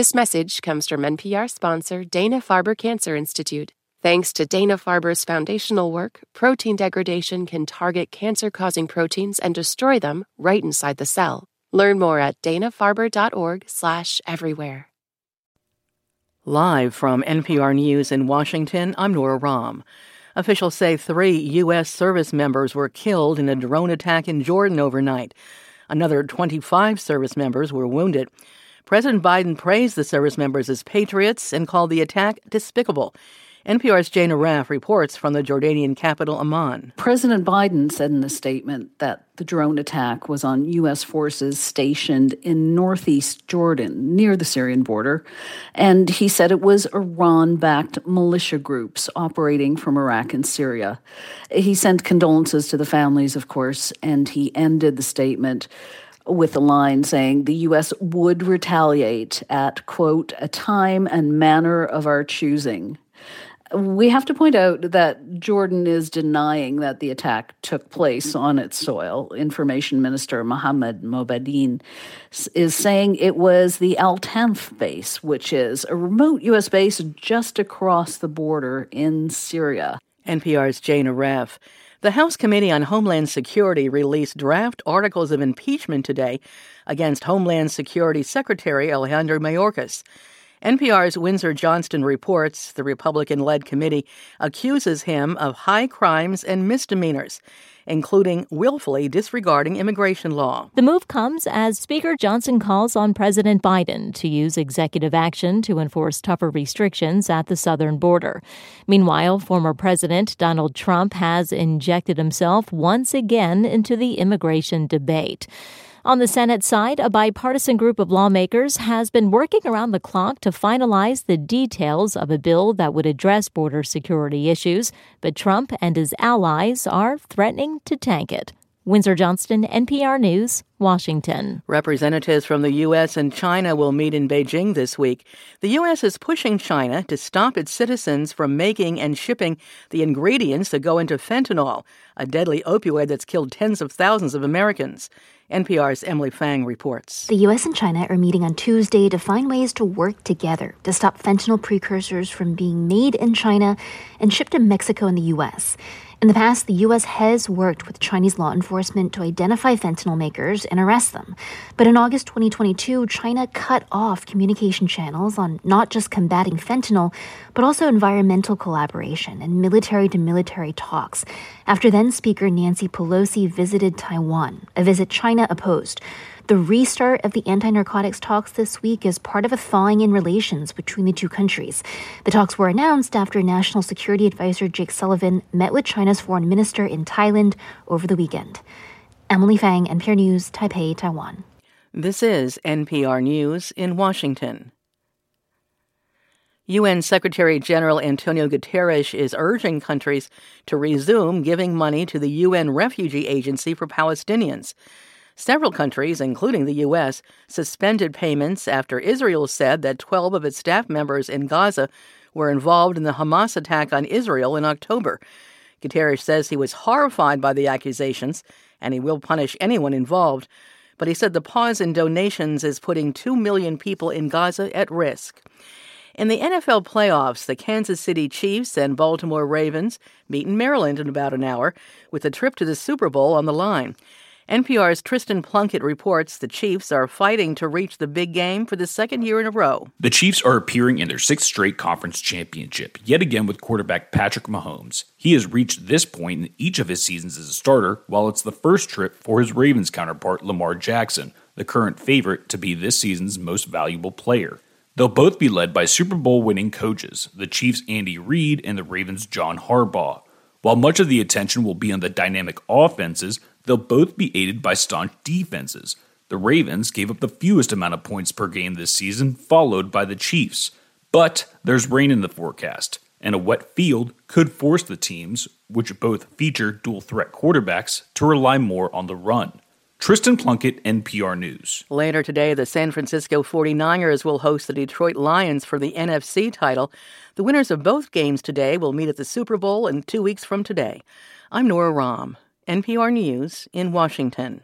This message comes from NPR sponsor Dana Farber Cancer Institute. Thanks to Dana Farber's foundational work, protein degradation can target cancer causing proteins and destroy them right inside the cell. Learn more at danafarber.org/slash everywhere. Live from NPR News in Washington, I'm Nora Raum. Officials say three U.S. service members were killed in a drone attack in Jordan overnight. Another 25 service members were wounded. President Biden praised the service members as patriots and called the attack despicable. NPR's Jane Arraf reports from the Jordanian capital, Amman. President Biden said in a statement that the drone attack was on U.S. forces stationed in northeast Jordan, near the Syrian border. And he said it was Iran backed militia groups operating from Iraq and Syria. He sent condolences to the families, of course, and he ended the statement with a line saying the U.S. would retaliate at, quote, a time and manner of our choosing. We have to point out that Jordan is denying that the attack took place on its soil. Information Minister Muhannad Mubaidin is saying it was the Al Tanf base, which is a remote U.S. base just across the border in Syria. NPR's Jane Arraf. The House Committee on Homeland Security released draft articles of impeachment today against Homeland Security Secretary Alejandro Mayorkas. NPR's Windsor Johnston reports the Republican led committee accuses him of high crimes and misdemeanors, including willfully disregarding immigration law. The move comes as Speaker Johnson calls on President Biden to use executive action to enforce tougher restrictions at the southern border. Meanwhile, former President Donald Trump has injected himself once again into the immigration debate. On the Senate side, a bipartisan group of lawmakers has been working around the clock to finalize the details of a bill that would address border security issues, but Trump and his allies are threatening to tank it. Windsor Johnston, NPR News, Washington. Representatives from the U.S. and China will meet in Beijing this week. The U.S. is pushing China to stop its citizens from making and shipping the ingredients that go into fentanyl, a deadly opioid that's killed tens of thousands of Americans. NPR's Emily Feng reports. The U.S. and China are meeting on Tuesday to find ways to work together to stop fentanyl precursors from being made in China and shipped to Mexico and the U.S. In the past, the U.S. has worked with Chinese law enforcement to identify fentanyl makers and arrest them. But in August 2022, China cut off communication channels on not just combating fentanyl, but also environmental collaboration and military to military talks. After then Speaker Nancy Pelosi visited Taiwan, a visit China opposed. The restart of the anti narcotics talks this week is part of a thawing in relations between the two countries. The talks were announced after National Security Advisor Jake Sullivan met with China's foreign minister in Thailand over the weekend. Emily Feng, NPR News, Taipei, Taiwan. This is NPR News in Washington. UN Secretary General Antonio Guterres is urging countries to resume giving money to the UN Refugee Agency for Palestinians. Several countries, including the U.S., suspended payments after Israel said that 12 of its staff members in Gaza were involved in the Hamas attack on Israel in October. Guterres says he was horrified by the accusations and he will punish anyone involved. But he said the pause in donations is putting 2 million people in Gaza at risk. In the NFL playoffs, the Kansas City Chiefs and Baltimore Ravens meet in Maryland in about an hour, with a trip to the Super Bowl on the line. NPR's Tristan Plunkett reports the Chiefs are fighting to reach the big game for the second year in a row. The Chiefs are appearing in their sixth straight conference championship, yet again with quarterback Patrick Mahomes. He has reached this point in each of his seasons as a starter, while it's the first trip for his Ravens counterpart, Lamar Jackson, the current favorite to be this season's most valuable player. They'll both be led by Super Bowl winning coaches, the Chiefs' Andy Reid and the Ravens' John Harbaugh. While much of the attention will be on the dynamic offenses, They'll both be aided by staunch defenses. The Ravens gave up the fewest amount of points per game this season, followed by the Chiefs. But there's rain in the forecast, and a wet field could force the teams, which both feature dual threat quarterbacks, to rely more on the run. Tristan Plunkett, NPR News. Later today, the San Francisco 49ers will host the Detroit Lions for the NFC title. The winners of both games today will meet at the Super Bowl in two weeks from today. I'm Nora Raum. NPR News in Washington.